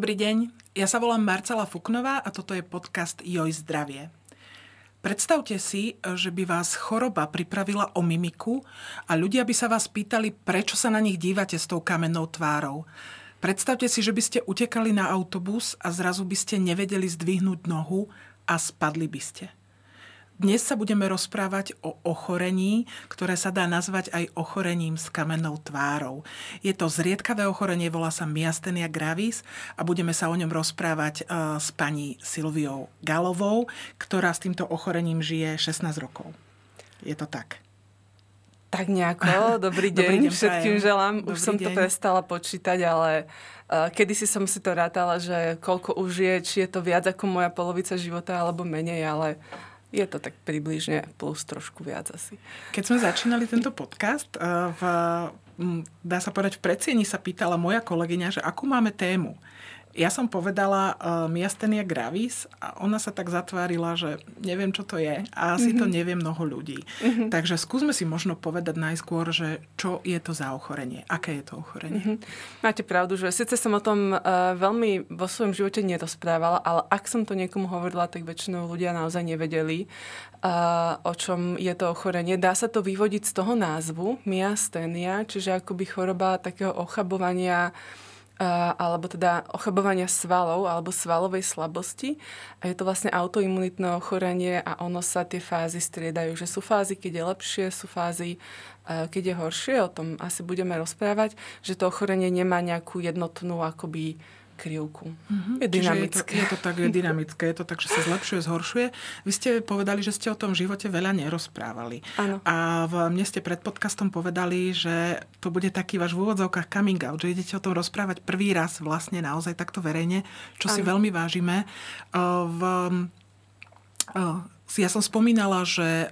Dobrý deň, ja sa volám Marcela Fuknová a toto je podcast Joj zdravie. Predstavte si, že by vás choroba pripravila o mimiku a ľudia by sa vás pýtali, prečo sa na nich dívate s tou kamennou tvárou. Predstavte si, že by ste utekali na autobus a zrazu by ste nevedeli zdvihnúť nohu a spadli by ste. Dnes sa budeme rozprávať o ochorení, ktoré sa dá nazvať aj ochorením s kamennou tvárou. Je to zriedkavé ochorenie, volá sa myastenia gravis a budeme sa o ňom rozprávať uh, s pani Silviou Galovou, ktorá s týmto ochorením žije 16 rokov. Je to tak? Tak nejako. Dobrý deň, Dobrý deň všetkým prajem. želám. Dobrý Už som deň. to prestala počítať, ale uh, kedysi som si to rátala, že koľko už je, či je to viac ako moja polovica života alebo menej, ale je to tak približne plus trošku viac asi. Keď sme začínali tento podcast, eh, v, dá sa povedať, v predsieni sa pýtala moja kolegyňa, že akú máme tému ja som povedala uh, miastenia gravis a ona sa tak zatvárila, že neviem, čo to je a asi mm-hmm. to mhm. nevie mnoho ľudí. Mm-hmm. Takže skúsme si možno povedať najskôr, že čo je to za ochorenie, aké je to ochorenie. Mm-hmm. Máte pravdu, že síce som o tom uh, veľmi vo svojom živote nerozprávala, ale ak som to niekomu hovorila, tak väčšinou ľudia naozaj nevedeli, uh, o čom je to ochorenie. Dá sa to vyvodiť z toho názvu, miastenia, čiže akoby choroba takého ochabovania alebo teda ochabovania svalov alebo svalovej slabosti. A je to vlastne autoimunitné ochorenie a ono sa tie fázy striedajú. Že sú fázy, keď je lepšie, sú fázy, keď je horšie. O tom asi budeme rozprávať, že to ochorenie nemá nejakú jednotnú akoby krivku. Mm-hmm. Je dynamické. Je to, je to tak, je dynamické, je to tak, že sa zlepšuje, zhoršuje. Vy ste povedali, že ste o tom živote veľa nerozprávali. Áno. A v, mne ste pred podcastom povedali, že to bude taký váš v úvodzovkách coming out, že idete o tom rozprávať prvý raz vlastne naozaj takto verejne, čo ano. si veľmi vážime. V, ja som spomínala, že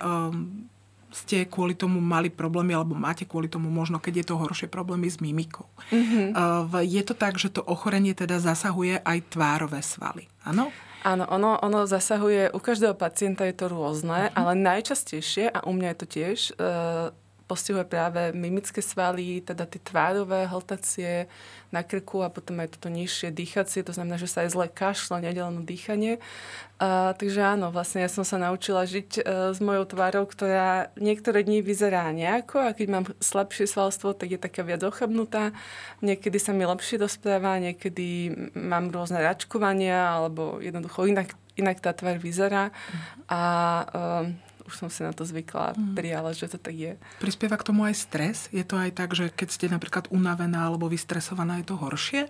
ste kvôli tomu mali problémy, alebo máte kvôli tomu možno, keď je to horšie problémy s mimikou. Mm-hmm. Je to tak, že to ochorenie teda zasahuje aj tvárové svaly, áno? Áno, ono, ono zasahuje, u každého pacienta je to rôzne, mm-hmm. ale najčastejšie, a u mňa je to tiež, e, postihuje práve mimické svaly, teda tie tvárové hltacie, na krku a potom aj toto nižšie dýchacie, to znamená, že sa aj zle kašlo, nedeleno dýchanie. A, takže áno, vlastne ja som sa naučila žiť e, s mojou tvárou, ktorá niektoré dní vyzerá nejako a keď mám slabšie svalstvo, tak je taká viac ochabnutá. Niekedy sa mi lepšie dospráva, niekedy mám rôzne račkovania alebo jednoducho inak, inak tá tvár vyzerá. A e, už som si na to zvykla, mm. prijala, že to tak je. Prispieva k tomu aj stres? Je to aj tak, že keď ste napríklad unavená alebo vystresovaná, je to horšie?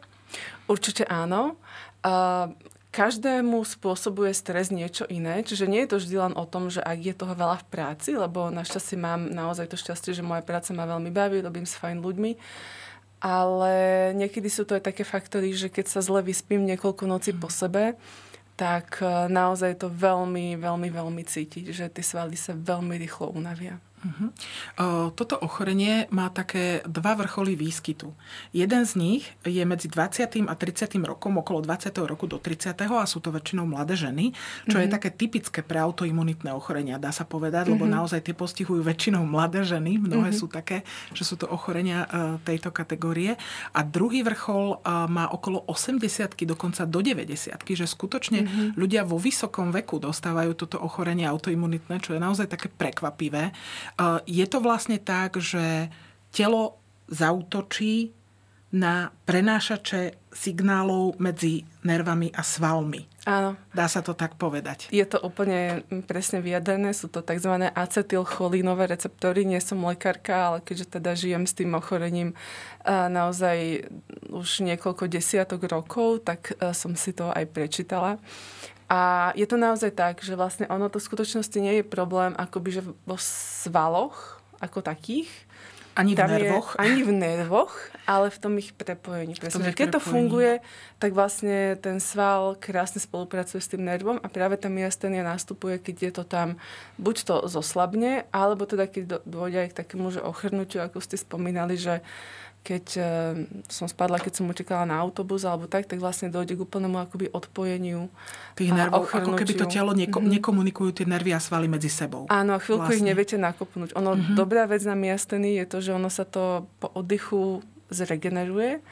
Určite áno. Uh, každému spôsobuje stres niečo iné, čiže nie je to vždy len o tom, že ak je toho veľa v práci, lebo našťastie mám naozaj to šťastie, že moja práca ma veľmi baví, robím s fajn ľuďmi, ale niekedy sú to aj také faktory, že keď sa zle vyspím niekoľko nocí po sebe, tak eh, naozaj to veľmi, veľmi, veľmi cítiť, že tie svaly sa veľmi rýchlo unavia. Uh-huh. Toto ochorenie má také dva vrcholy výskytu. Jeden z nich je medzi 20. a 30. rokom, okolo 20. roku do 30. a sú to väčšinou mladé ženy, čo uh-huh. je mhm. také typické pre autoimunitné ochorenia, dá sa povedať, uh-huh. lebo mhm. naozaj tie postihujú väčšinou mladé ženy, mnohé uh-huh. sú také, že sú to ochorenia uh, tejto kategórie. A druhý vrchol uh, má okolo 80 dokonca do 90 že skutočne uh-huh. ľudia vo vysokom veku dostávajú toto ochorenie autoimunitné, čo je naozaj také prekvapivé. Je to vlastne tak, že telo zautočí na prenášače signálov medzi nervami a svalmi. Áno. Dá sa to tak povedať. Je to úplne presne vyjadrené. Sú to tzv. acetylcholínové receptory. Nie som lekárka, ale keďže teda žijem s tým ochorením naozaj už niekoľko desiatok rokov, tak som si to aj prečítala. A je to naozaj tak, že vlastne ono to v skutočnosti nie je problém akoby že vo svaloch, ako takých. Ani v Tam je- nervoch? ani v nervoch, ale v tom ich prepojení. tom ich keď to funguje, tak vlastne ten sval krásne spolupracuje s tým nervom a práve tá miastenia nastupuje, keď je to tam, buď to zoslabne, alebo teda keď dôjde aj k takému, že ochrnutiu, ako ste spomínali, že keď e, som spadla, keď som utekala na autobus alebo tak, tak vlastne dojde k úplnému akoby odpojeniu. Tých nervov, ako keby to telo neko- nekomunikujú tie nervy a svaly medzi sebou. Áno, a chvíľku ich Vlastne. neviete nakopnúť. Ono, mm-hmm. dobrá vec na miasteny je to, že ono sa to po oddychu zregeneruje,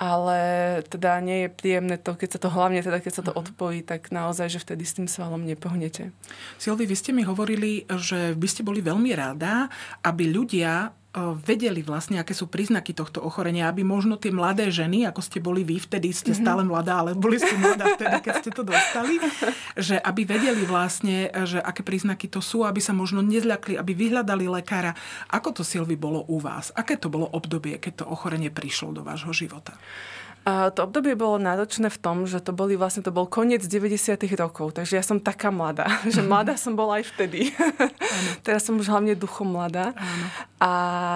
ale teda nie je príjemné to, keď sa to hlavne teda, keď sa to odpojí, tak naozaj, že vtedy s tým svalom nepohnete. Silvi, vy ste mi hovorili, že by ste boli veľmi rada, aby ľudia vedeli vlastne, aké sú príznaky tohto ochorenia, aby možno tie mladé ženy, ako ste boli vy, vtedy ste stále mladá, ale boli ste mladá vtedy, keď ste to dostali, že aby vedeli vlastne, že aké príznaky to sú, aby sa možno nezľakli, aby vyhľadali lekára. Ako to, Silvi, bolo u vás? Aké to bolo obdobie, keď to ochorenie prišlo do vášho života? A to obdobie bolo náročné v tom, že to boli vlastne, to bol koniec 90 rokov, takže ja som taká mladá, že mladá som bola aj vtedy. Teraz som už hlavne duchom mladá. A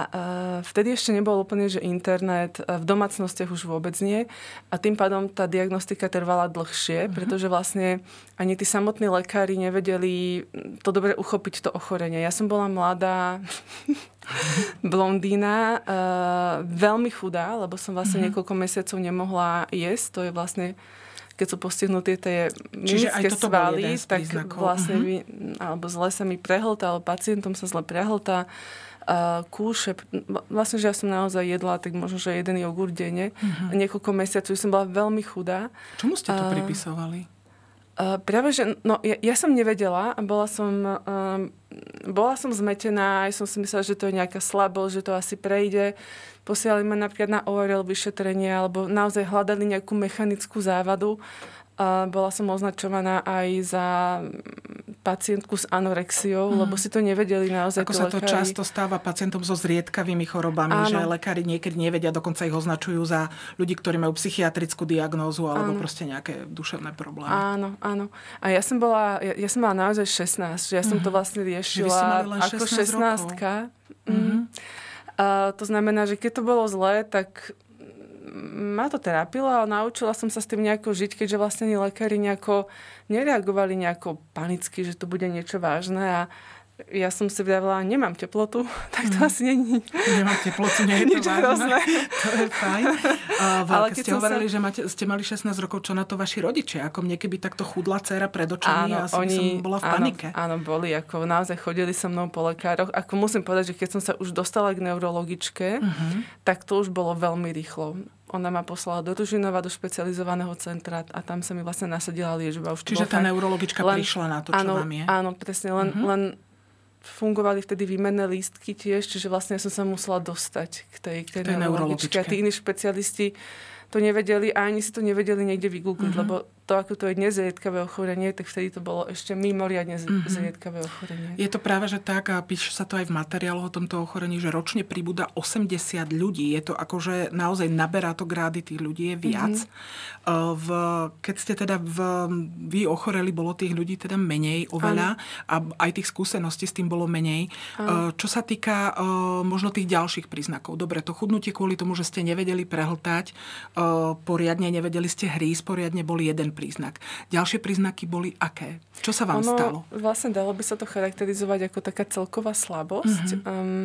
uh, vtedy ešte nebol úplne, že internet, e, v domácnostiach už vôbec nie. A tým pádom tá diagnostika trvala dlhšie, pretože vlastne ani tí samotní lekári nevedeli to dobre uchopiť, to ochorenie. Ja som bola mladá, blondína, uh, veľmi chudá, lebo som vlastne mm-hmm. niekoľko mesiacov nemohla jesť. To je vlastne, keď sú postihnuté tie Čiže aj toto svaly, tak príznakov. vlastne vy, alebo zle sa mi prehltá, alebo pacientom sa zle prehltá. Uh, kúše, vlastne, že ja som naozaj jedla tak možno, že jeden jogurt denne. A niekoľko mesiacov som bola veľmi chudá. Čomu ste to A- pripisovali? Uh, práve, že no, ja, ja som nevedela a bola som, um, bola som zmetená, aj som si myslela, že to je nejaká slabosť, že to asi prejde. Posielali ma napríklad na ORL vyšetrenie alebo naozaj hľadali nejakú mechanickú závadu. A bola som označovaná aj za mm, pacientku s anorexiou, lebo si to nevedeli naozaj Ako sa to lekári. často stáva pacientom so zriedkavými chorobami, Áno. že lekári niekedy nevedia, dokonca ich označujú za ľudí, ktorí majú psychiatrickú diagnózu alebo Áno. proste nejaké duševné problémy. Áno, áno. A ja som bola, ja, ja som mala naozaj 16, že ja som to vlastne Mhm. Vy riešila ste mali len ako 16 rokov. 16 mm. A to znamená, že keď to bolo zlé, tak ma to trápilo, ale naučila som sa s tým nejako žiť, keďže vlastne ani lekári nejako nereagovali nejako panicky, že to bude niečo vážne a ja som si vravila, nemám teplotu, tak to asi není. Nemám teplotu, nie je to hrozné. To je fajn. A v, Ale keď ste som hovorili, sa- že máte, ste mali 16 rokov, čo na to vaši rodičia? Ako mne, keby takto chudla dcera pred očami, asi by som bola v panike. Áno, áno, boli, ako naozaj chodili so mnou po lekároch. Ako musím povedať, že keď som sa už dostala k neurologičke, uh-huh. tak to už bolo veľmi rýchlo. Ona ma poslala do Ružinova, do špecializovaného centra a tam sa mi vlastne nasadila liečba. Už Čiže tá fakt- neurologička prišla na to, čo áno, vám je? Áno, presne, len, uh-huh. len fungovali vtedy výmenné lístky tiež, čiže vlastne som sa musela dostať k tej, k tej, tej neurologičke. A tí iní špecialisti to nevedeli a ani si to nevedeli niekde vygoogliť, uh-huh. lebo to, ako to je dnes zriedkavé ochorenie, tak vtedy to bolo ešte mimoriadne Mhm. uh-huh. zriedkavé ochorenie. Je to práve, že tak, a píše sa to aj v materiáloch o tomto ochorení, že ročne pribúda 80 ľudí. Je to akože naozaj naberá to grády, tých ľudí je viac. Mm-hmm. V, keď ste teda v, vy ochoreli, bolo tých ľudí teda menej oveľa a aj tých skúseností s tým bolo menej. Ano. Čo sa týka e, možno tých ďalších príznakov. Dobre, to chudnutie kvôli tomu, že ste nevedeli prehltať e, poriadne, nevedeli ste hrísť poriadne, bol jeden príznak. Ďalšie príznaky boli aké? Čo sa vám ono, stalo? Vlastne dalo by sa to charakterizovať ako taká celková slabosť. Mhm. Um,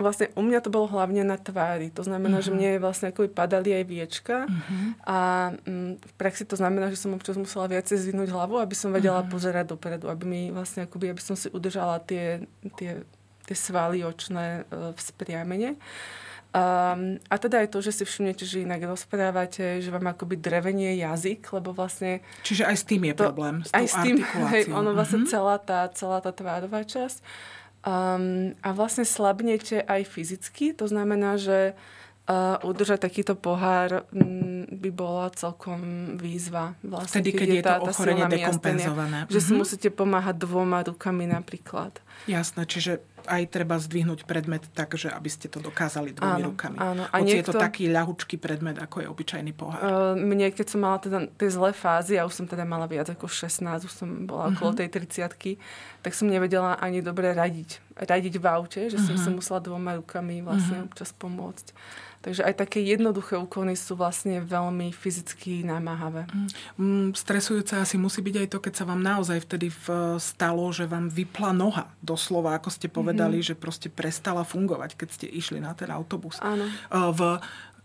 vlastne u mňa to bolo hlavne na tvári. To znamená, že mne vlastne ako padali aj viečka a um, v praxi to znamená, že som občas musela viacej zvinúť hlavu, aby som vedela pozerať dopredu, aby mi vlastne akoby, aby som si udržala tie, tie, tie svaly očné uh, v spriamene. Um, a teda aj to, že si všimnete, že inak rozprávate, že vám akoby drevenie jazyk, lebo vlastne Čiže aj s tým je problém, s aj s tým, hej, ono vlastne Mhm. celá tá, celá tá tvárová časť. Um, a vlastne slabnete aj fyzicky, to znamená, že uh, udržať takýto pohár um, by bola celkom výzva. Vlastne, Vtedy, keď je to ochorenie silná miastenia, dekompenzované. Že si Mhm. musíte pomáhať dvoma rukami napríklad. Jasné, čiže aj treba zdvihnúť predmet tak, že aby ste to dokázali dvomi Áno, rukami. áno. A Hoci je to niekto- taký ľahučký predmet, ako je obyčajný pohár. Uh, mne, keď som mala teda tie zlé fázy, ja už som teda mala viac ako 16, už som bola okolo tej 30 tak som nevedela ani dobre radiť. Radiť v aute, že som si musela dvoma rukami vlastne občas pomôcť. Takže aj také jednoduché úkony sú vlastne veľmi fyzicky namáhavé. Mm, Stresujúce asi musí byť aj to, keď sa vám naozaj vtedy v, stalo, že vám vypla noha. Doslova, ako ste povedali, že proste prestala fungovať, keď ste išli na ten autobus. Áno. Uh, V,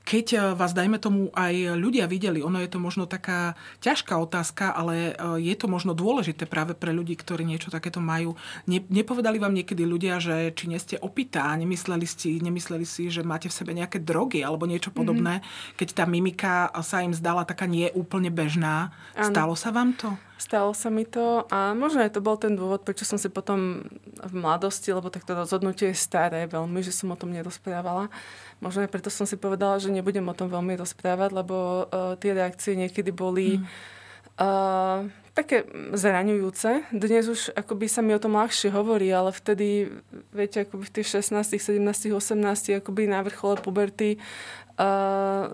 keď uh, vás, dajme tomu, aj ľudia videli, ono je to možno taká ťažká otázka, ale uh, je to možno dôležité práve pre ľudí, ktorí niečo takéto majú. Ne, nepovedali vám niekedy ľudia, že či nie ste opitá, nemysleli si, nemysleli si, že máte v sebe nejaké drogy alebo niečo podobné, keď tá mimika sa im zdala taká nie úplne bežná. Áno. Stalo sa vám to? Stalo sa mi to a možno aj to bol ten dôvod, prečo som si potom v mladosti, lebo takto rozhodnutie je staré veľmi, že som o tom nerozprávala. Možno aj preto som si povedala, že nebudem o tom veľmi rozprávať, lebo uh, tie reakcie niekedy boli uh, také zraňujúce. Dnes už akoby sa mi o tom ľahšie hovorí, ale vtedy, viete, akoby v tých 16, 17, 18, akoby na vrchole puberty uh,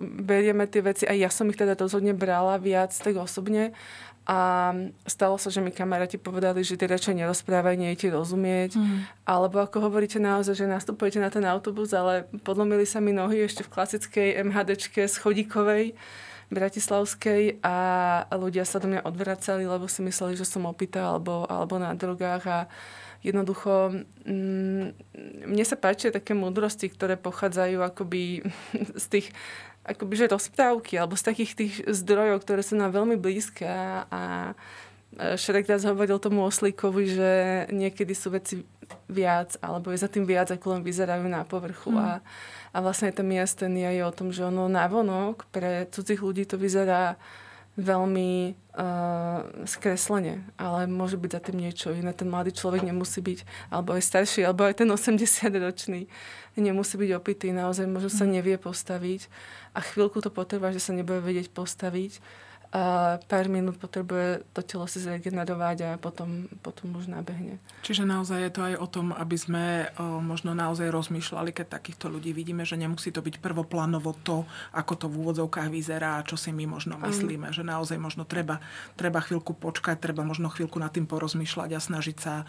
berieme tie veci, a ja som ich teda rozhodne brala viac tak osobne. A stalo sa, že mi kamaráti povedali, že ty radšej nerozprávaj, nie ti rozumieť. Mm. Alebo ako hovoríte naozaj, že nastupujete na ten autobus, ale podlomili sa mi nohy ešte v klasickej MHDčke schodíkovej bratislavskej a ľudia sa do mňa odvracali, lebo si mysleli, že som opitá alebo, alebo na drogách a jednoducho mm, mne sa páčia také múdrosti, ktoré pochádzajú akoby z tých akoby, že rozprávky alebo z takých tých zdrojov, ktoré sú nám veľmi blízke a, Šrek raz hovoril tomu oslíkovi, že niekedy sú veci viac, alebo je za tým viac, ako len vyzerajú na povrchu. Mm. A, a vlastne ten miastený je o tom, že ono navonok pre cudzích ľudí to vyzerá veľmi uh, skreslene, ale môže byť za tým niečo iné. Ten mladý človek nemusí byť, alebo aj starší, alebo aj ten 80-ročný nemusí byť opitý, naozaj možno sa nevie postaviť a chvíľku to potrvá, že sa nebude vedieť postaviť a pár minút potrebuje to telo si zregenerovať a potom, potom už nabehne. Čiže naozaj je to aj o tom, aby sme o, možno naozaj rozmýšľali, keď takýchto ľudí vidíme, že nemusí to byť prvoplánovo to, ako to v úvodzovkách vyzerá a čo si my možno myslíme. Že naozaj možno treba, treba chvíľku počkať, treba možno chvíľku nad tým porozmýšľať a snažiť sa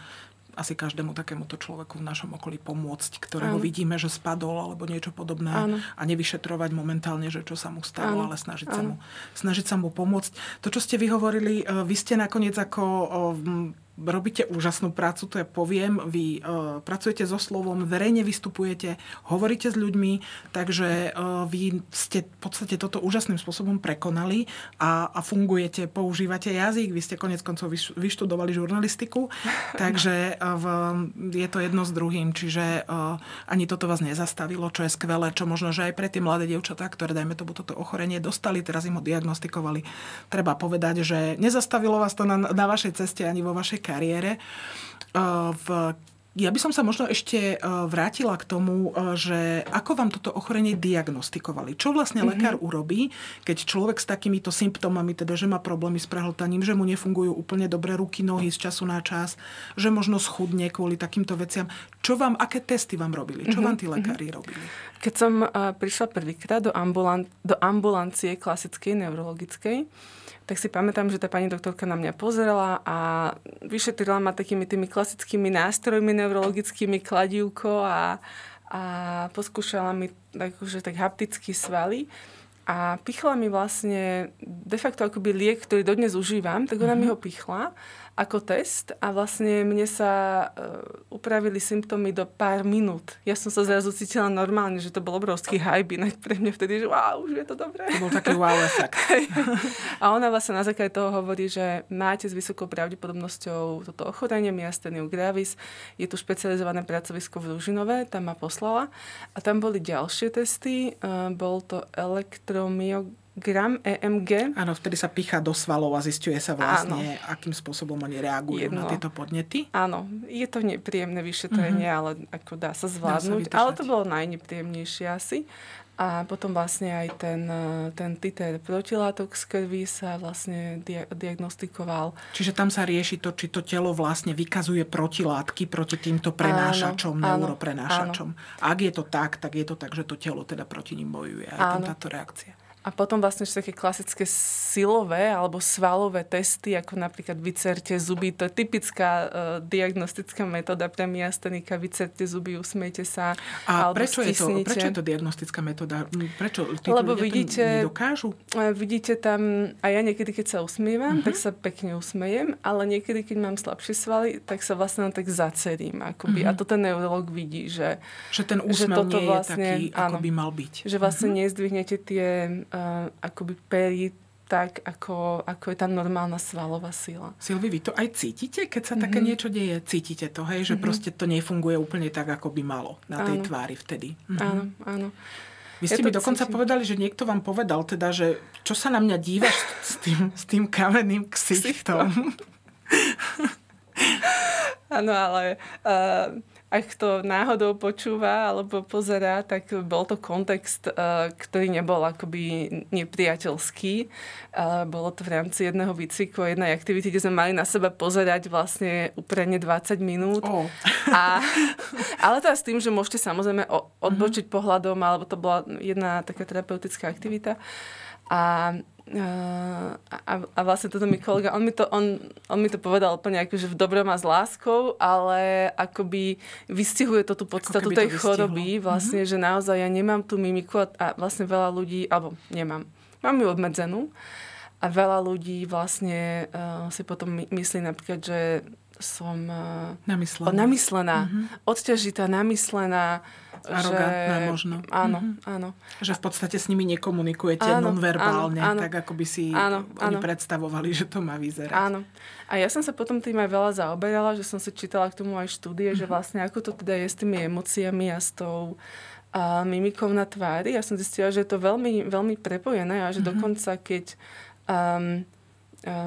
asi každému takémuto človeku v našom okolí pomôcť, ktorého Áno. vidíme, že spadol alebo niečo podobné Áno. a nevyšetrovať momentálne, že čo sa mu stalo, Áno. ale snažiť sa, Áno. mu, snažiť sa mu pomôcť. To, čo ste vyhovorili, e, vy ste nakoniec ako m, robíte úžasnú prácu, to ja poviem. Vy uh, pracujete so slovom, verejne vystupujete, hovoríte s ľuďmi, takže uh, vy ste v podstate toto úžasným spôsobom prekonali a, a fungujete, používate jazyk, vy ste konec koncov vyš- vyštudovali žurnalistiku, takže uh, v, je to jedno s druhým, čiže uh, ani toto vás nezastavilo, čo je skvelé, čo možno, že aj pre tie mladé dievčatá, ktoré, dajme tomu, toto ochorenie dostali, teraz im ho diagnostikovali. Treba povedať, že nezastavilo vás to na, na vašej ceste ani vo vašej kariére. Uh, v ja by som sa možno ešte uh, vrátila k tomu, uh, že ako vám toto ochorenie diagnostikovali. Čo vlastne Mhm. lekár urobí, keď človek s takýmito symptómami, teda že má problémy s prehltaním, že mu nefungujú úplne dobre ruky, nohy z času na čas, že možno schudne kvôli takýmto veciam. Čo vám, aké testy vám robili? Mhm. Čo vám tí lekári robili? Keď som uh, prišla prvýkrát do, ambulan- do ambulancie klasickej neurologickej, tak si pamätám, že tá pani doktorka na mňa pozrela a vyšetrila ma takými tými klasickými nástrojmi neurologickými kladívko a, a poskúšala mi akože tak hapticky svaly a pichla mi vlastne de facto akoby liek, ktorý dodnes užívam, tak ona mm-hmm. mi ho pichla ako test a vlastne mne sa uh, upravili symptómy do pár minút. Ja som sa zrazu cítila normálne, že to bol obrovský inak pre mňa vtedy, že wow, už je to dobré. To bol taký wow efekt. A ona vlastne na základe toho hovorí, že máte s vysokou pravdepodobnosťou toto ochorenie myasteniu gravis. Je tu špecializované pracovisko v Ružinové, tam ma poslala. A tam boli ďalšie testy. Uh, bol to elektromyogram EMG. Áno, vtedy sa pichá do svalov a zistuje sa vlastne, Áno. akým spôsobom oni reagujú Jedno. na tieto podnety. Áno, je to nepríjemné vyšetrenie, uh-huh. ale ako dá sa zvládnuť. vydržať. ale to bolo najnepríjemnejšie asi. A potom vlastne aj ten, e, ten titer protilátok z krvi sa vlastne dia- diagnostikoval. Čiže tam sa rieši to, či to telo vlastne vykazuje protilátky proti týmto prenášačom, áno, neuroprenášačom. Áno. Ak je to tak, tak je to tak, že to telo teda proti ním bojuje. Aj tam táto reakcia. A potom vlastne také klasické silové alebo svalové testy, ako napríklad vycerte zuby. To je typická uh, diagnostická metóda pre miastenika. Vycerte zuby, usmejte sa. A alebo prečo, je to, prečo je to diagnostická metóda? Prečo tí Lebo vidíte, nedokážu? Vidíte tam, a ja niekedy, keď sa usmievam, uh-huh. tak sa pekne usmejem, ale niekedy, keď mám slabšie svaly, tak sa vlastne tak zacerím. Akoby. Uh-huh. A to ten neurolog vidí, že, že ten úsmev že toto nie je vlastne, taký, ako áno, by mal byť. Že vlastne uh-huh. nezdvihnete tie uh, akoby pery tak, ako, ako je tá normálna svalová sila. Silvi, vy to aj cítite, keď sa mm-hmm. také niečo deje? Cítite to, hej? Že mm-hmm. proste to nefunguje úplne tak, ako by malo na tej áno. tvári vtedy. Mm-hmm. Áno, áno. Vy ste ja mi dokonca cítim. povedali, že niekto vám povedal teda, že čo sa na mňa dívaš s tým, s tým kamenným ksichtom. Áno, ale uh, ak to náhodou počúva alebo pozerá, tak bol to kontext, eh, ktorý nebol akoby nepriateľský. Bolo to v rámci jedného výcviku, jednej aktivity, kde sme mali na seba pozerať vlastne úplne 20 minút. Oh. A, ale teraz s tým, že môžete samozrejme odbočiť mm-hmm. pohľadom, alebo to bola jedna taká terapeutická aktivita. A a, a vlastne toto mi kolega, on mi to, on, on mi to povedal úplne akože v dobrom a s láskou, ale akoby vystihuje to tú podstatu tej choroby, vlastne, mm-hmm. že naozaj ja nemám tú mimiku a, a vlastne veľa ľudí, alebo nemám, mám ju obmedzenú a veľa ľudí vlastne uh, si potom my, myslí napríklad, že som uh, namyslená, namyslená mm-hmm. odťažitá, namyslená, Arogantná že... možno. Áno, mm-hmm. áno. Že v podstate s nimi nekomunikujete áno, nonverbálne, áno, áno. tak ako by si áno, oni áno. predstavovali, že to má vyzerať. Áno. A ja som sa potom tým aj veľa zaoberala, že som si čítala k tomu aj štúdie, mm-hmm. že vlastne ako to teda je s tými emóciami a s tou a mimikou na tvári. Ja som zistila, že je to veľmi, veľmi prepojené a že mm-hmm. dokonca keď um,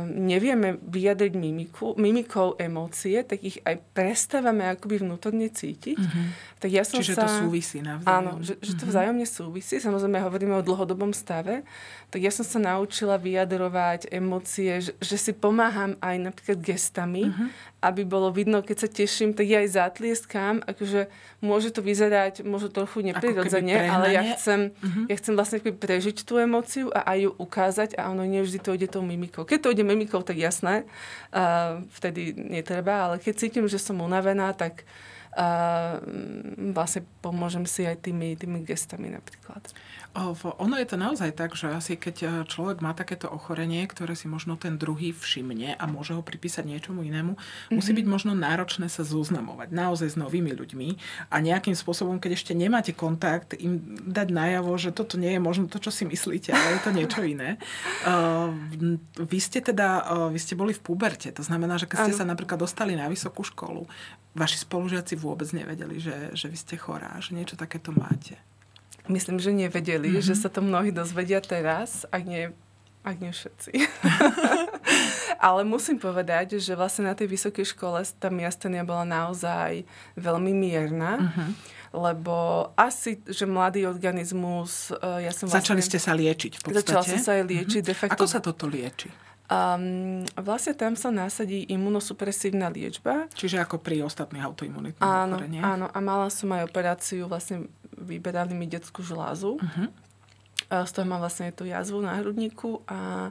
nevieme vyjadriť mimiku, mimikou emócie, tak ich aj prestávame akoby vnútorne cítiť. Mm-hmm. Tak ja som Čiže sa... to súvisí navzájom. Áno, že, že to mhm. vzájomne súvisí. Samozrejme hovoríme o dlhodobom stave. Tak ja som sa naučila vyjadrovať emócie, že, že si pomáham aj napríklad gestami, mm-hmm. aby bolo vidno, keď sa teším, tak ja aj zatlieskam. Akože môže to vyzerať možno trochu neprirodzene, ale ja chcem, mm-hmm. ja chcem vlastne prežiť tú emóciu a aj ju ukázať a ono nevždy to ide tou mimikou. Keď to ide mimikou, tak jasné, uh, vtedy netreba, ale keď cítim, že som unavená, tak uh, vlastne pomôžem si aj tými, tými gestami napríklad. Ono je to naozaj tak, že asi keď e, človek má takéto ochorenie, ktoré si možno ten druhý všimne a môže ho pripísať niečomu inému, mm-hmm. musí byť možno náročné sa zoznamovať naozaj s novými ľuďmi a nejakým spôsobom, keď ešte nemáte kontakt, im dať najavo, že toto nie je možno to, čo si myslíte, ale je to niečo iné. Uh, vy ste teda, uh, vy ste boli v puberte, to znamená, že keď ste ano. sa napríklad dostali na vysokú školu, vaši spolužiaci vôbec nevedeli, že, že vy ste chorá, že niečo takéto máte myslím, že nevedeli, mm-hmm. že sa to mnohí dozvedia teraz, ak nie, ak nie všetci. Ale musím povedať, že vlastne na tej vysokej škole tá miastenia bola naozaj veľmi mierna. Mm-hmm. Lebo asi, že mladý organizmus... E, ja som vlastne, Začali ste sa liečiť v podstate. Začala som sa aj liečiť. Mm-hmm. De facto, Ako sa toto lieči? Um, vlastne tam sa nasadí imunosupresívna liečba. Čiže ako pri ostatných autoimunitných áno, Áno, a mala som aj operáciu, vlastne vyberali mi detskú žlázu. Uh-huh. Z toho mám vlastne tú jazvu na hrudníku a,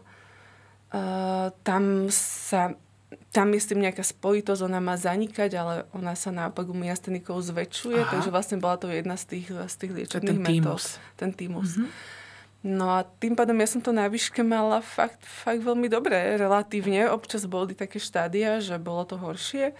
a tam sa tam je s tým nejaká spojitosť, ona má zanikať, ale ona sa naopak u miastenikov zväčšuje, Aha. takže vlastne bola to jedna z tých, z tých liečebných metód. Ten týmus. Uh-huh. No a tým pádom ja som to na výške mala fakt, fakt veľmi dobre, relatívne. Občas boli také štádia, že bolo to horšie.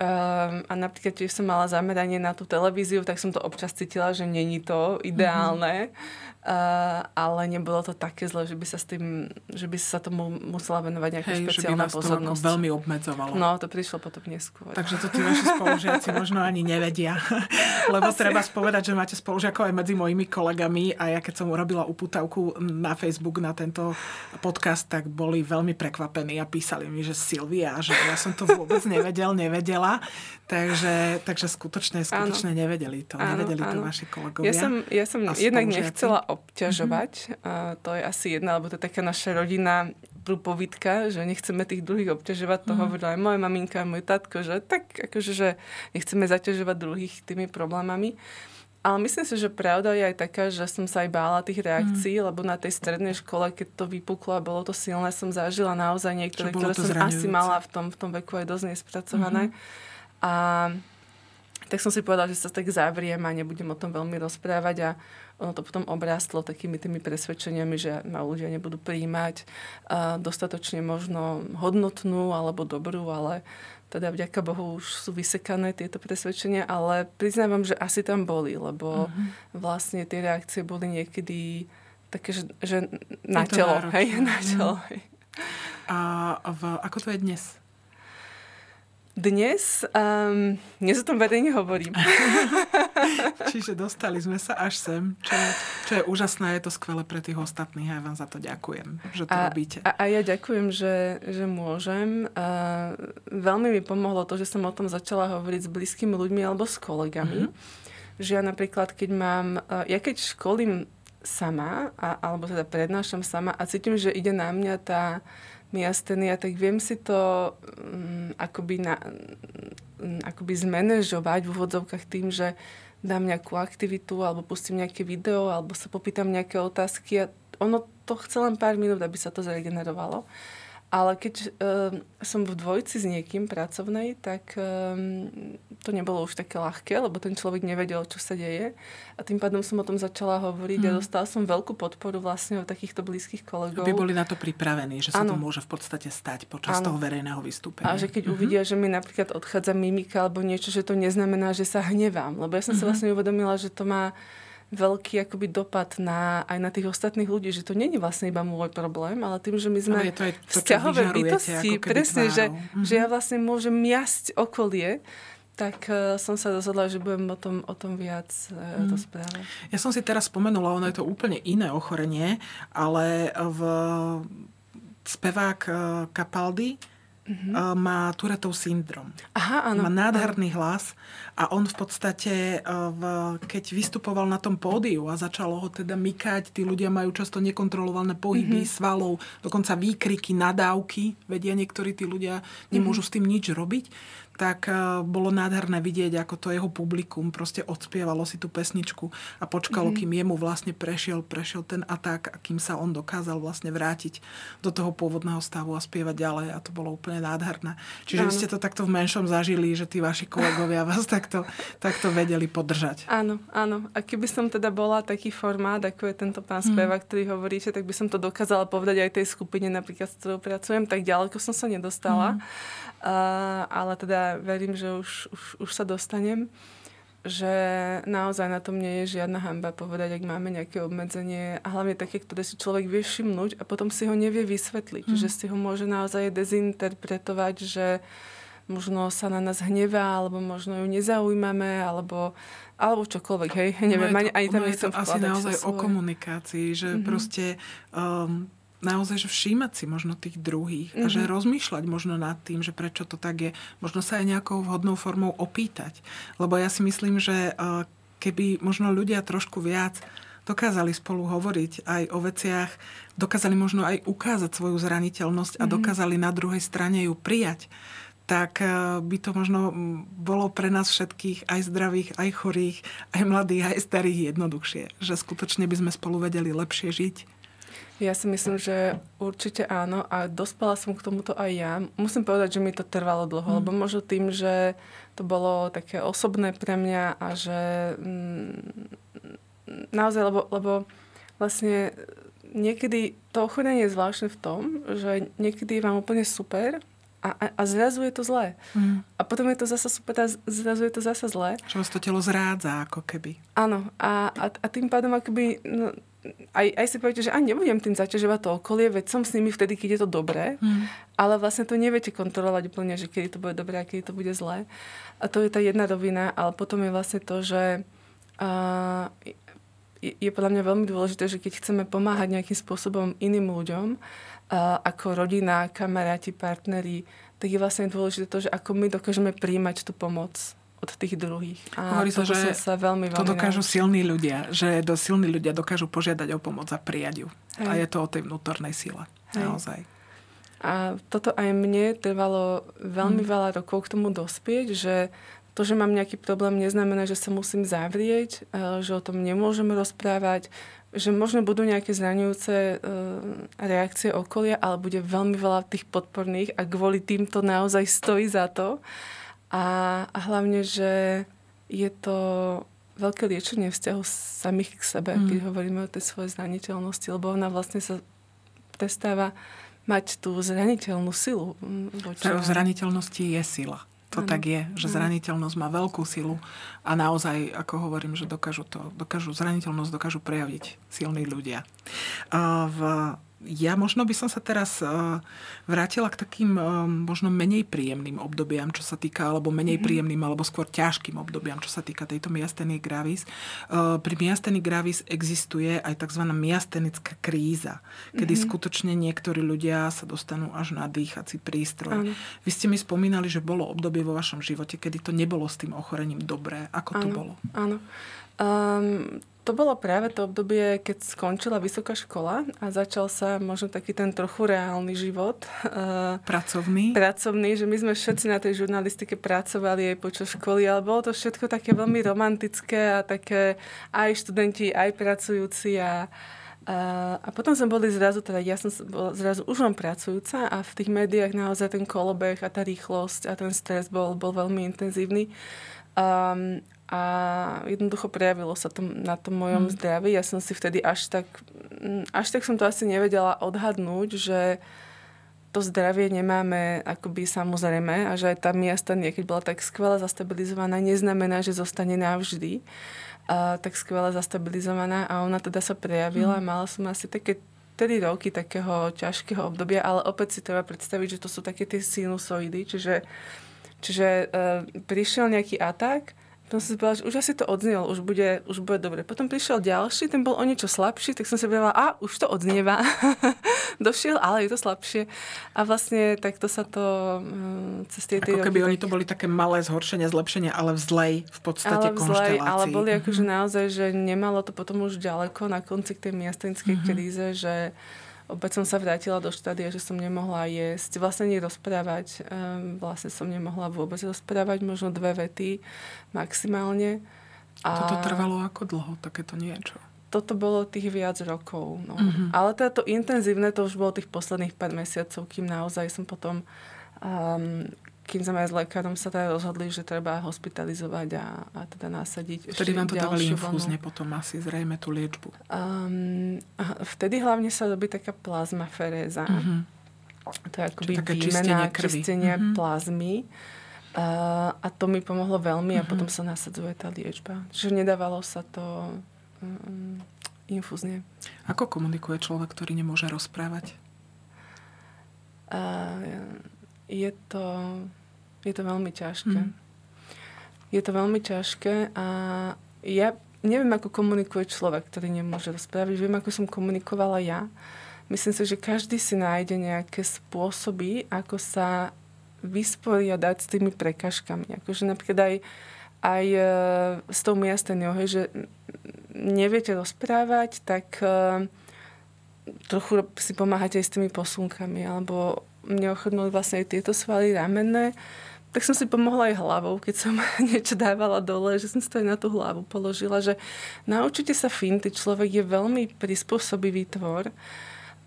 Um, a napríklad, keď som mala zameranie na tú televíziu, tak som to občas cítila, že není to ideálne. Mm-hmm. Uh, ale nebolo to také zle, že by sa s tým, že by sa tomu musela venovať nejaká Hej, špeciálna že by pozornosť. to veľmi obmedzovalo. No, to prišlo potom neskôr. Takže to tí vaši spolužiaci možno ani nevedia. Lebo Asi. treba spovedať, že máte spolužiakov aj medzi mojimi kolegami a ja keď som urobila uputavku na Facebook na tento podcast, tak boli veľmi prekvapení a písali mi, že Silvia, že ja som to vôbec nevedel, nevedela. Takže, takže skutočne, skutočne áno. nevedeli to. Áno, nevedeli áno. to vaši kolegovia. Ja som, ja som jednak nechcela obťažovať. Mm-hmm. A to je asi jedna, lebo to je taká naša rodina prúpovidka, že nechceme tých druhých obťažovať. To mm. hovorila aj moja maminka, môj tatko, že tak akože, že nechceme zaťažovať druhých tými problémami. Ale myslím si, že pravda je aj taká, že som sa aj bála tých reakcií, mm. lebo na tej strednej škole, keď to vypuklo a bolo to silné, som zažila naozaj niektoré, ktoré som asi mala v tom, v tom veku aj dosť nespracované. Mm-hmm. A tak som si povedala, že sa tak zavriem a nebudem o tom veľmi rozprávať a ono to potom obrástlo takými tými presvedčeniami, že ma ľudia nebudú príjmať dostatočne možno hodnotnú alebo dobrú, ale teda vďaka Bohu už sú vysekané tieto presvedčenia, ale priznávam, že asi tam boli, lebo mm-hmm. vlastne tie reakcie boli niekedy také, že, že na telo, hej, na telo, hej. A v, ako to je dnes? Dnes, um, dnes o tom verejne hovorím. Čiže dostali sme sa až sem, čo je, čo je úžasné, je to skvelé pre tých ostatných a ja vám za to ďakujem, že to a, robíte. A, a ja ďakujem, že, že môžem. A veľmi mi pomohlo to, že som o tom začala hovoriť s blízkymi ľuďmi alebo s kolegami. Mm-hmm. Že ja napríklad, keď mám, ja keď školím sama, a, alebo teda prednášam sama a cítim, že ide na mňa tá miastenia, tak viem si to um, akoby, na, um, akoby zmanéžovať v úvodzovkách tým, že dám nejakú aktivitu alebo pustím nejaké video alebo sa popýtam nejaké otázky a ono to chce len pár minút, aby sa to zregenerovalo. Ale keď uh, som v dvojici s niekým pracovnej, tak um, to nebolo už také ľahké, lebo ten človek nevedel, čo sa deje. A tým pádom som o tom začala hovoriť mm. a mhm. dostala som veľkú podporu vlastne od takýchto blízkych kolegov. Aby boli na to pripravení, že sa ano. to môže v podstate stať počas ano. toho verejného vystúpenia. A že keď mm-hmm. uvidia, že mi napríklad odchádza mimika alebo niečo, že to neznamená, že sa hnevám. Lebo ja som mm-hmm. si mhm. vlastne uvedomila, že to má veľký akoby dopad na, aj na tých ostatných ľudí, že to není vlastne iba môj problém, ale tým, že my sme ale to je to, vzťahové bytosti, presne, že, mm-hmm. že ja vlastne môžem jasť okolie, tak uh, som sa rozhodla, že budem o tom, o tom viac uh, mm. rozprávať. Ja som si teraz spomenula, ono je to úplne iné ochorenie, ale v spevák uh, Capaldi mm-hmm. má Turetov syndrom. Aha, áno. Má nádherný hlas a on v podstate, v, keď vystupoval na tom pódiu a začalo ho teda mykať, tí ľudia majú často nekontrolované pohyby mm-hmm. svalov, dokonca výkriky, nadávky, vedia niektorí tí ľudia nemôžu mm-hmm. s tým nič robiť tak e, bolo nádherné vidieť, ako to jeho publikum proste odspievalo si tú pesničku a počkalo, mm-hmm. kým jemu vlastne prešiel, prešiel ten atak a kým sa on dokázal vlastne vrátiť do toho pôvodného stavu a spievať ďalej a to bolo úplne nádherné. Čiže vy ste to takto v menšom zažili, že tí vaši kolegovia vás takto, takto vedeli podržať. Áno, áno. A keby som teda bola taký formát, ako je tento pán speva, mm. ktorý hovoríte, tak by som to dokázala povedať aj tej skupine, napríklad s ktorou pracujem, tak ďaleko som sa nedostala. Mm. Uh, ale teda verím, že už, už, už sa dostanem že naozaj na tom nie je žiadna hamba povedať, ak máme nejaké obmedzenie a hlavne také, ktoré si človek vie všimnúť a potom si ho nevie vysvetliť. Mm. Že si ho môže naozaj dezinterpretovať, že možno sa na nás hnevá, alebo možno ju nezaujímame, alebo, alebo čokoľvek, hej, neviem, no ani, ani tam nechcem asi naozaj o komunikácii, že mm-hmm. proste um, naozaj že všímať si možno tých druhých mm-hmm. a že mhm. rozmýšľať možno nad tým, že prečo to tak je. Možno sa aj nejakou vhodnou formou opýtať. Lebo ja si myslím, že eh, keby možno ľudia trošku viac dokázali spolu hovoriť aj o veciach, dokázali možno aj ukázať svoju zraniteľnosť a mm-hmm. dokázali na druhej strane ju prijať, tak eh, by to možno bolo pre nás všetkých, aj zdravých, aj chorých, aj mladých, aj starých jednoduchšie. Že skutočne by sme spolu vedeli lepšie žiť. Ja si myslím, že určite áno a dospela som k tomuto aj ja. Musím povedať, že mi to trvalo dlho, mm. lebo možno tým, že to bolo také osobné pre mňa a že mm, naozaj, lebo, lebo vlastne niekedy to ochorenie je zvláštne v tom, že niekedy je vám úplne super a, a, a zrazu je to zlé. Mm. A potom je to zasa super a zrazu je to zasa zlé. Čo vás to telo zrádza, ako keby. Áno. A, a, a tým pádom akoby, no, aj, aj si poviete, že ani nebudem tým zaťažovať to okolie, veď som s nimi vtedy, keď je to dobré, mm. ale vlastne to neviete kontrolovať úplne, že kedy to bude dobré a kedy to bude zlé. A to je tá jedna rovina, ale potom je vlastne to, že uh, je, je podľa mňa veľmi dôležité, že keď chceme pomáhať nejakým spôsobom iným ľuďom, uh, ako rodina, kamaráti, partneri, tak je vlastne dôležité to, že ako my dokážeme príjmať tú pomoc od tých druhých. A Hovorí sa, že sa veľmi, veľmi to dokážu naučil. silní ľudia, že do silní ľudia dokážu požiadať o pomoc a prijať ju. Hej. A je to o tej vnútornej sile. Hej. Naozaj. A toto aj mne trvalo veľmi hmm. veľa rokov k tomu dospieť, že to, že mám nejaký problém, neznamená, že sa musím zavrieť, e, že o tom nemôžem rozprávať, že možno budú nejaké zraňujúce e, reakcie okolia, ale bude veľmi veľa tých podporných a kvôli týmto naozaj stojí za to. A, a hlavne, že je to veľké liečenie vzťahu samých k sebe, mm. keď hovoríme o tej svojej zraniteľnosti, lebo ona vlastne sa prestáva mať tú zraniteľnú silu. Voči... V zraniteľnosti je sila. To ano. tak je, že zraniteľnosť má veľkú silu a naozaj, ako hovorím, že dokážu to, dokážu, zraniteľnosť dokážu prejaviť silní ľudia. V ja možno by som sa teraz uh, vrátila k takým uh, možno menej príjemným obdobiam, čo sa týka, alebo menej mm-hmm. príjemným, alebo skôr ťažkým obdobiam, čo sa týka tejto miasteny gravis. Uh, pri miasteny gravis existuje aj tzv. miastenická kríza, kedy mm-hmm. skutočne niektorí ľudia sa dostanú až na dýchací prístroj. Áno. Vy ste mi spomínali, že bolo obdobie vo vašom živote, kedy to nebolo s tým ochorením dobré. Ako to áno, bolo? Áno. Um, to bolo práve to obdobie, keď skončila vysoká škola a začal sa možno taký ten trochu reálny život. Eh, pracovný? Pracovný, že my sme všetci na tej žurnalistike pracovali aj počas školy, ale bolo to všetko také veľmi romantické a také aj študenti, aj pracujúci a, a, a potom sme boli zrazu, teda ja som bola zrazu už len pracujúca a v tých médiách naozaj ten kolobeh a tá rýchlosť a ten stres bol, bol veľmi intenzívny. Um, a jednoducho prejavilo sa to na tom mojom hmm. zdraví. Ja som si vtedy až tak, mm, až tak som to asi nevedela odhadnúť, že to zdravie nemáme akoby samozrejme a že aj tá miesta, keď bola tak skvele zastabilizovaná, neznamená, že zostane navždy a, tak skvele zastabilizovaná a ona teda sa prejavila. Hmm. Mala som asi také 3 roky takého ťažkého obdobia, ale opäť si treba predstaviť, že to sú také tie sinusoidy, čiže, čiže uh, prišiel nejaký atak, potom som si povedala, že už asi to odznelo, už bude, už bude dobre. Potom prišiel ďalší, ten bol o niečo slabší, tak som si povedala, a už to odznieva. Došiel, ale je to slabšie. A vlastne takto sa to um, cez tie Ako keby oni to boli také malé zhoršenie, zlepšenie, ale v zlej v podstate ale v zlej, Ale boli akože mhm. naozaj, že nemalo to potom už ďaleko na konci tej miastenickej mm-hmm. kríze, že Opäť som sa vrátila do štádia, že som nemohla jesť, vlastne nie rozprávať. Um, vlastne som nemohla vôbec rozprávať, možno dve vety maximálne. A... Toto trvalo ako dlho, takéto niečo? Toto bolo tých viac rokov. No. Uh-huh. Ale teda to intenzívne, to už bolo tých posledných pár mesiacov, kým naozaj som potom um, kým sme s lekárom sa teda rozhodli, že treba hospitalizovať a, a teda nasadiť Vtedy vám to dávali infúzne potom asi zrejme tú liečbu. Um, vtedy hlavne sa robí taká plazmaferéza. Uh-huh. To je akoby výmena, krvi. čistenie uh-huh. plazmy. Uh, a to mi pomohlo veľmi uh-huh. a potom sa nasadzuje tá liečba. Čiže nedávalo sa to um, infúzne. Ako komunikuje človek, ktorý nemôže rozprávať? Uh, je to je to veľmi ťažké. Mm. Je to veľmi ťažké a ja neviem, ako komunikuje človek, ktorý nemôže rozprávať. Viem, ako som komunikovala ja. Myslím si, že každý si nájde nejaké spôsoby, ako sa vysporiadať s tými prekažkami. Akože napríklad aj, aj e, s tou miastenou, že neviete rozprávať, tak e, trochu si pomáhate aj s tými posunkami, alebo mne ochudnuli vlastne aj tieto svaly ramenné tak som si pomohla aj hlavou, keď som niečo dávala dole, že som si to aj na tú hlavu položila, že naučite sa finty, človek je veľmi prispôsobivý tvor,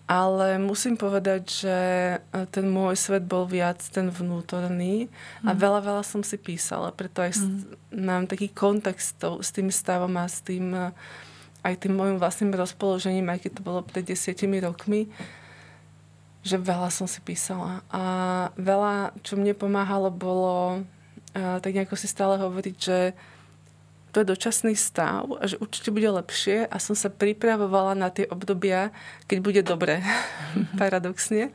ale musím povedať, že e, ten môj svet bol viac ten vnútorný a mm. veľa, veľa som si písala, preto aj mm. mám taký kontext s tým stavom a s tým e, aj tým môjim vlastným rozpoložením, aj keď to bolo pred desiatimi rokmi, že veľa som si písala. A veľa, čo mne pomáhalo, bolo tak nejako si stále hovoriť, že to je dočasný stav a že určite bude lepšie a som sa pripravovala na tie obdobia, keď bude dobre, paradoxne.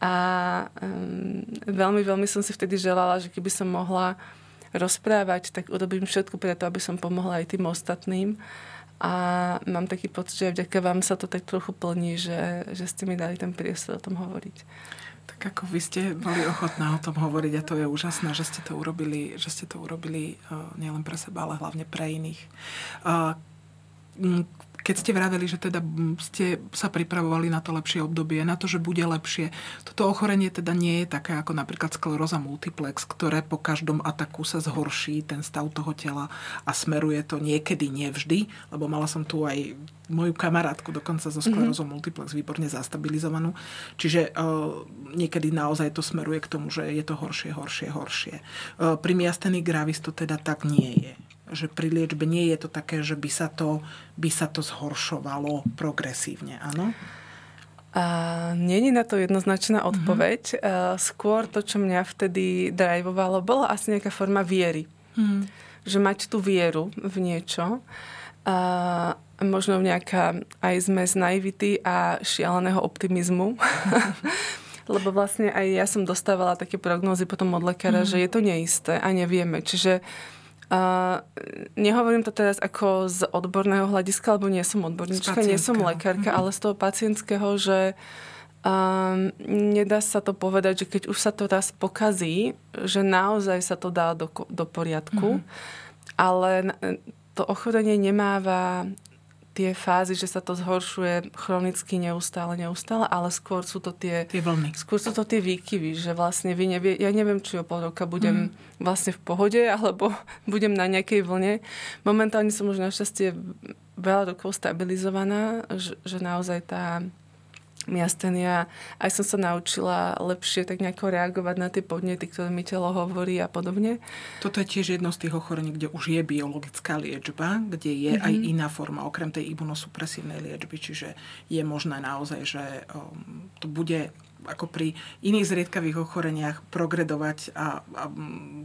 A um, veľmi, veľmi som si vtedy želala, že keby som mohla rozprávať, tak urobím všetko preto, aby som pomohla aj tým ostatným. A mám taký pocit, že vďaka vám sa to tak trochu plní, že, že ste mi dali ten priestor o tom hovoriť. Tak ako vy ste boli ochotná o tom hovoriť a to je úžasné, že ste to urobili, že ste to urobili uh, nielen pre seba, ale hlavne pre iných. Uh, keď ste vraveli, že teda ste sa pripravovali na to lepšie obdobie, na to, že bude lepšie, toto ochorenie teda nie je také ako napríklad skleróza multiplex, ktoré po každom ataku sa zhorší ten stav toho tela a smeruje to niekedy, nie vždy, lebo mala som tu aj moju kamarátku dokonca so sklerózou mm-hmm. multiplex výborne zastabilizovanú. Čiže uh, niekedy naozaj to smeruje k tomu, že je to horšie, horšie, horšie. Uh, pri miastení gravis to teda tak nie je že pri liečbe nie je to také, že by sa to, by sa to zhoršovalo progresívne, áno? A není na to jednoznačná mhm. odpoveď. Mm-hmm. Skôr to, čo mňa vtedy drivovalo, bola asi nejaká forma viery. Mm. Že mať tú vieru v niečo. A možno nejaká aj zmes naivity a šialeného optimizmu. Lebo vlastne aj ja som dostávala také prognózy potom od lekára, mm. že je to neisté a nevieme. Čiže uh, Uh, nehovorím to teraz ako z odborného hľadiska, lebo nie som odborníčka, nie som lekárka, mm-hmm. ale z toho pacientského, že um, nedá sa to povedať, že keď už sa to raz pokazí, že naozaj sa to dá do, do poriadku, mm-hmm. ale to ochorenie nemáva tie fázy, že sa to zhoršuje chronicky neustále, neustále, ale skôr sú to tie, tie vlny. Skôr sú to tie výkyvy, že vlastne vy nevie, ja neviem, či o pol roka budem mm. vlastne v pohode, alebo budem na nejakej vlne. Momentálne som už našťastie veľa rokov stabilizovaná, že, že naozaj tá miastenia. Aj som sa naučila lepšie tak nejako reagovať na tie podnety, ktoré mi telo hovorí a podobne. Toto je tiež jedno z tých ochorení, kde už je biologická liečba, kde je mm-hmm. aj mhm. iná forma, okrem tej imunosupresívnej liečby, čiže je možné naozaj, že um, to bude ako pri iných zriedkavých ochoreniach progredovať a, a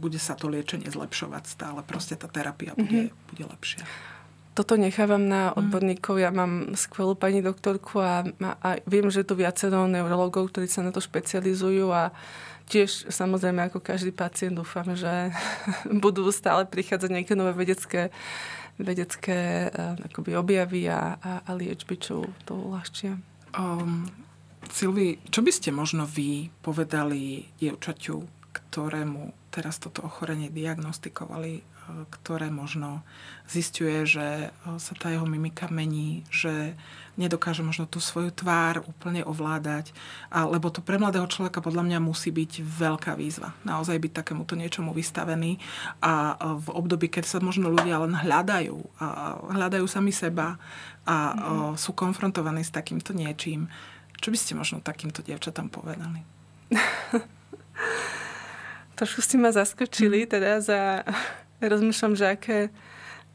bude sa to liečenie zlepšovať stále. Proste tá terapia bude, mm-hmm. bude lepšia toto nechávam na mm. odborníkov. Ja mám skvelú pani doktorku a, a viem, že je tu viacero neurologov, ktorí sa na to špecializujú a tiež samozrejme ako každý pacient dúfam, že budú stále prichádzať nejaké nové vedecké, vedecké eh, akoby objavy a, a, a liečby, čo to uľahčia. Um, Silvi, čo by ste možno vy povedali dievčaťu, ktorému teraz toto ochorenie diagnostikovali ktoré možno zistuje, že sa tá jeho mimika mení, že nedokáže možno tú svoju tvár úplne ovládať. A, lebo to pre mladého človeka podľa mňa musí byť veľká výzva. Naozaj byť takémuto niečomu vystavený. A v období, keď sa možno ľudia len hľadajú, a hľadajú sami seba a mm-hmm. sú konfrontovaní s takýmto niečím, čo by ste možno takýmto dievčatám povedali? Trošku ste ma zaskočili teda za rozmýšľam, že aké,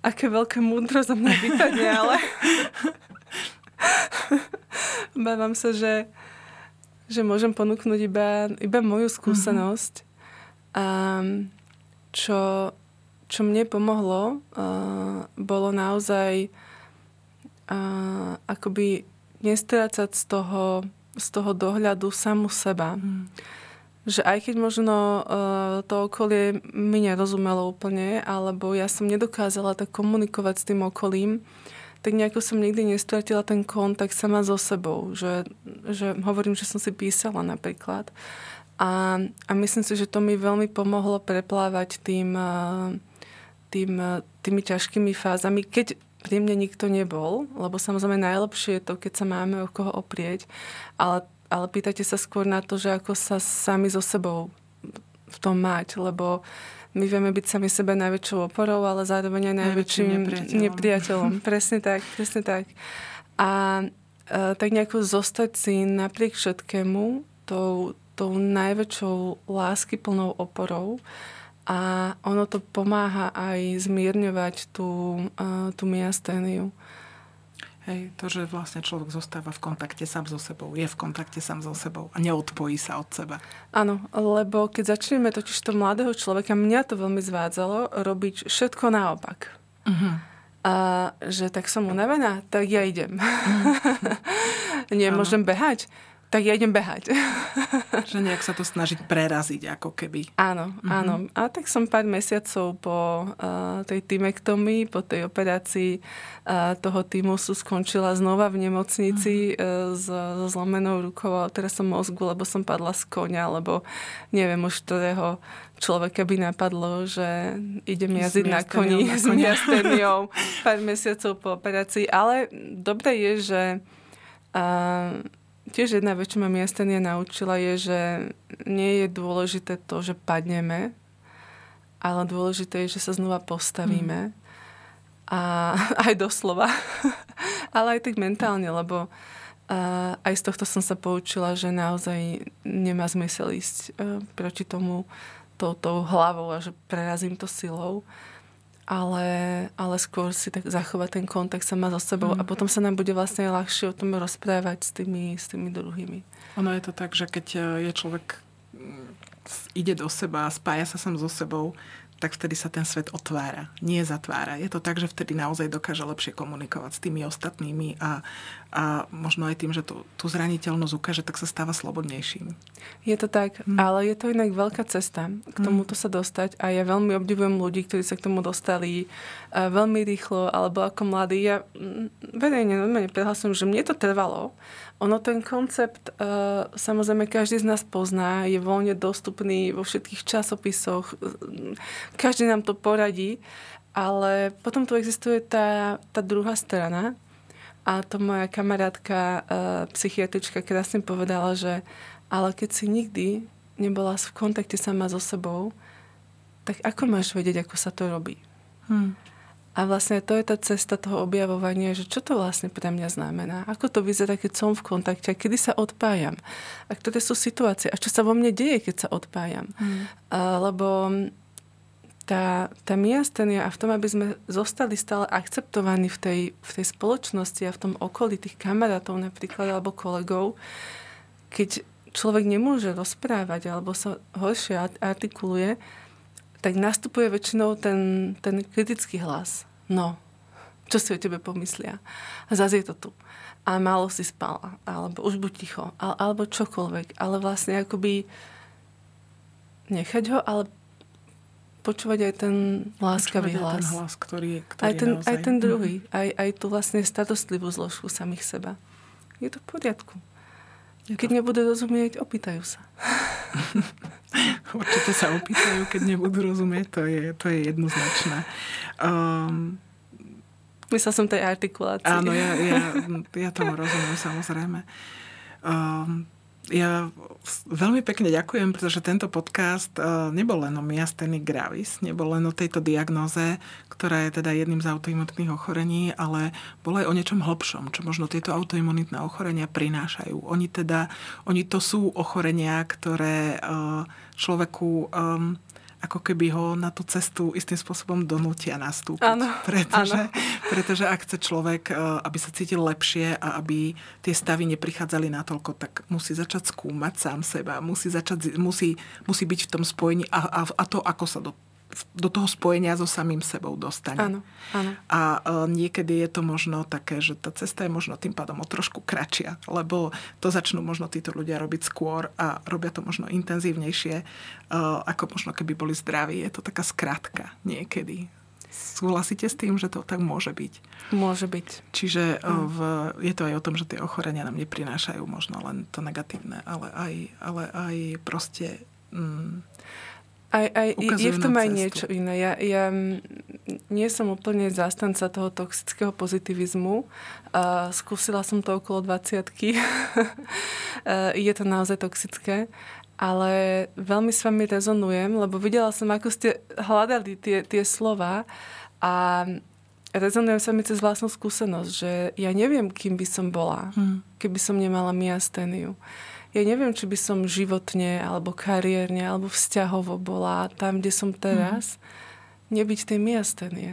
aké veľké múdro za mňa vypadne, ale bávam sa, že, že môžem ponúknuť iba, iba moju skúsenosť. A čo, čo mne pomohlo, uh, bolo naozaj uh, akoby nestrácať z toho, z toho dohľadu samu seba. Mm že aj keď možno uh, to okolie mi nerozumelo úplne, alebo ja som nedokázala tak komunikovať s tým okolím, tak nejako som nikdy nestratila ten kontakt sama so sebou. Že, že hovorím, že som si písala napríklad. A, a myslím si, že to mi veľmi pomohlo preplávať tým, uh, tým, tými ťažkými fázami, keď pri mne nikto nebol, lebo samozrejme najlepšie je to, keď sa máme o koho oprieť, ale ale pýtate sa skôr na to, že ako sa sami so sebou v tom mať, lebo my vieme byť sami sebe najväčšou oporou, ale zároveň aj najväčším, nepriateľom. nepriateľom. presne tak, presne tak. A e, tak nejako zostať si napriek všetkému tou, tou najväčšou láskyplnou oporou a ono to pomáha aj zmierňovať tú, e, tú miasténiu. Hej, to, že vlastne človek zostáva v kontakte sám so sebou, je v kontakte sám so sebou a neodpojí sa od seba. Áno, lebo keď začneme totiž to mladého človeka, mňa to veľmi zvádzalo robiť všetko naopak. Uh-huh. A že tak som unavená, tak ja idem. Uh-huh. Nemôžem behať, tak ja idem behať. že nejak sa to snažiť preraziť, ako keby. Áno, mm-hmm. áno. A tak som pár mesiacov po uh, tej týmektomii, po tej operácii uh, toho týmusu skončila znova v nemocnici mm-hmm. uh, so zlomenou rukou a teraz som mozgu, lebo som padla z konia, lebo neviem už ktorého človeka by napadlo, že idem jazdiť na koni s miasteniou pár mesiacov po operácii. Ale dobre je, že uh, Tiež jedna vec, čo ma miestenia naučila, je, že nie je dôležité to, že padneme, ale dôležité je, že sa znova postavíme. Mm. A aj doslova. ale aj tak mentálne, lebo a aj z tohto som sa poučila, že naozaj nemá zmysel ísť uh, proti tomu tou, tou hlavou a že prerazím to silou ale, ale skôr si tak zachovať ten kontakt sama so sebou mm. a potom sa nám bude vlastne ľahšie o tom rozprávať s tými, s tými druhými. Ono je to tak, že keď e, je človek ide do seba a spája sa sám so sebou, tak vtedy sa ten svet otvára, nie zatvára. Je to tak, že vtedy naozaj dokáže lepšie komunikovať s tými ostatnými a, a možno aj tým, že tú, tú zraniteľnosť ukáže, tak sa stáva slobodnejším. Je to tak, hmm. ale je to inak veľká cesta k hm. tomuto sa dostať a ja veľmi obdivujem ľudí, ktorí sa k tomu dostali uh, veľmi rýchlo alebo ako mladí. Ja mm, verejne normálne prehlasujem, že mne to trvalo ono ten koncept, uh, samozrejme, každý z nás pozná, je voľne dostupný vo všetkých časopisoch, každý nám to poradí, ale potom tu existuje tá, tá druhá strana a to moja kamarátka, uh, psychiatrička krásne povedala, že ale keď si nikdy nebola v kontakte sama so sebou, tak ako máš vedieť, ako sa to robí? Hmm. A vlastne to je tá cesta toho objavovania, že čo to vlastne pre mňa znamená. Ako to vyzerá, keď som v kontakte, kedy sa odpájam. A ktoré sú situácie. A čo sa vo mne deje, keď sa odpájam. Mm. A, lebo tá, tá miastenia a v tom, aby sme zostali stále akceptovaní v tej, v tej spoločnosti a v tom okolí tých kamarátov napríklad alebo kolegov, keď človek nemôže rozprávať alebo sa horšie artikuluje, tak nastupuje väčšinou ten, ten kritický hlas. No, čo si o tebe pomyslia? A zase je to tu. A málo si spala, alebo už buď ticho, alebo čokoľvek. Ale vlastne akoby nechať ho, ale počúvať aj ten láskavý počúvať hlas. Aj ten hlas, ktorý, ktorý aj, ten, naozaj... aj ten druhý. Mm. Aj, aj tú vlastne starostlivú zložku samých seba. Je to v poriadku. Keď nebudú rozumieť, opýtajú sa. Určite sa opýtajú, keď nebudú rozumieť, to je, to je jednoznačné. Um, Myslel som tej artikulácii. Áno, ja, ja, ja tomu rozumiem, samozrejme. Um, ja veľmi pekne ďakujem, pretože tento podcast e, nebol len o miasteny gravis, nebol len o tejto diagnoze, ktorá je teda jedným z autoimunitných ochorení, ale bol aj o niečom hlbšom, čo možno tieto autoimunitné ochorenia prinášajú. Oni teda, oni to sú ochorenia, ktoré e, človeku ako keby ho na tú cestu istým spôsobom donútia nastúpiť. Áno, pretože, áno. pretože ak chce človek, e, aby sa cítil lepšie a aby tie stavy neprichádzali natoľko, tak musí začať skúmať sám seba, musí, začať, musí, musí byť v tom spojení a, a, a to, ako sa do do toho spojenia so samým sebou dostane. Áno, áno. A e, niekedy je to možno také, že tá cesta je možno tým pádom o trošku kratšia, lebo to začnú možno títo ľudia robiť skôr a robia to možno intenzívnejšie, e, ako možno keby boli zdraví. Je to taká skratka niekedy. Súhlasíte s tým, že to tak môže byť? Môže byť. Čiže mm. v, je to aj o tom, že tie ochorenia nám neprinášajú možno len to negatívne, ale aj, ale aj proste... Mm, aj, aj, je v tom aj niečo iné. Ja, ja nie som úplne zástanca toho toxického pozitivizmu. Uh, skúsila som to okolo 20 uh, Je to naozaj toxické. Ale veľmi s vami rezonujem, lebo videla som, ako ste hľadali tie, tie slova a rezonujem sa mi cez vlastnú skúsenosť, že ja neviem, kým by som bola, hmm. keby som nemala miasteniu ja neviem, či by som životne, alebo kariérne, alebo vzťahovo bola tam, kde som teraz, mm. nebyť tej miastenie.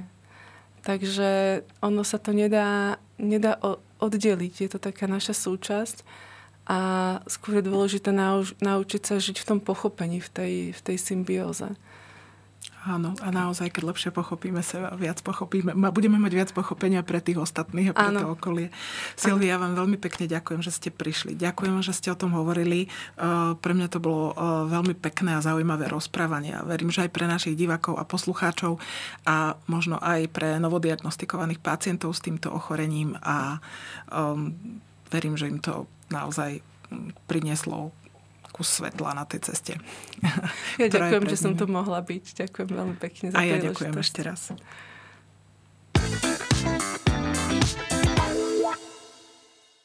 Takže ono sa to nedá, nedá oddeliť. Je to taká naša súčasť a skôr je dôležité nauč- naučiť sa žiť v tom pochopení, v tej, v tej symbióze. Áno, a naozaj, keď lepšie pochopíme seba, viac pochopíme, budeme mať viac pochopenia pre tých ostatných a pre Áno. to okolie. Silvia, ja vám veľmi pekne ďakujem, že ste prišli. Ďakujem, že ste o tom hovorili. Uh, pre mňa to bolo uh, veľmi pekné a zaujímavé rozprávanie. A verím, že aj pre našich divákov a poslucháčov a možno aj pre novodiagnostikovaných pacientov s týmto ochorením a um, verím, že im to naozaj prinieslo kus svetla na tej ceste. Ja ďakujem, že som tu mohla byť. Ďakujem veľmi pekne za A ja ďakujem ešte raz.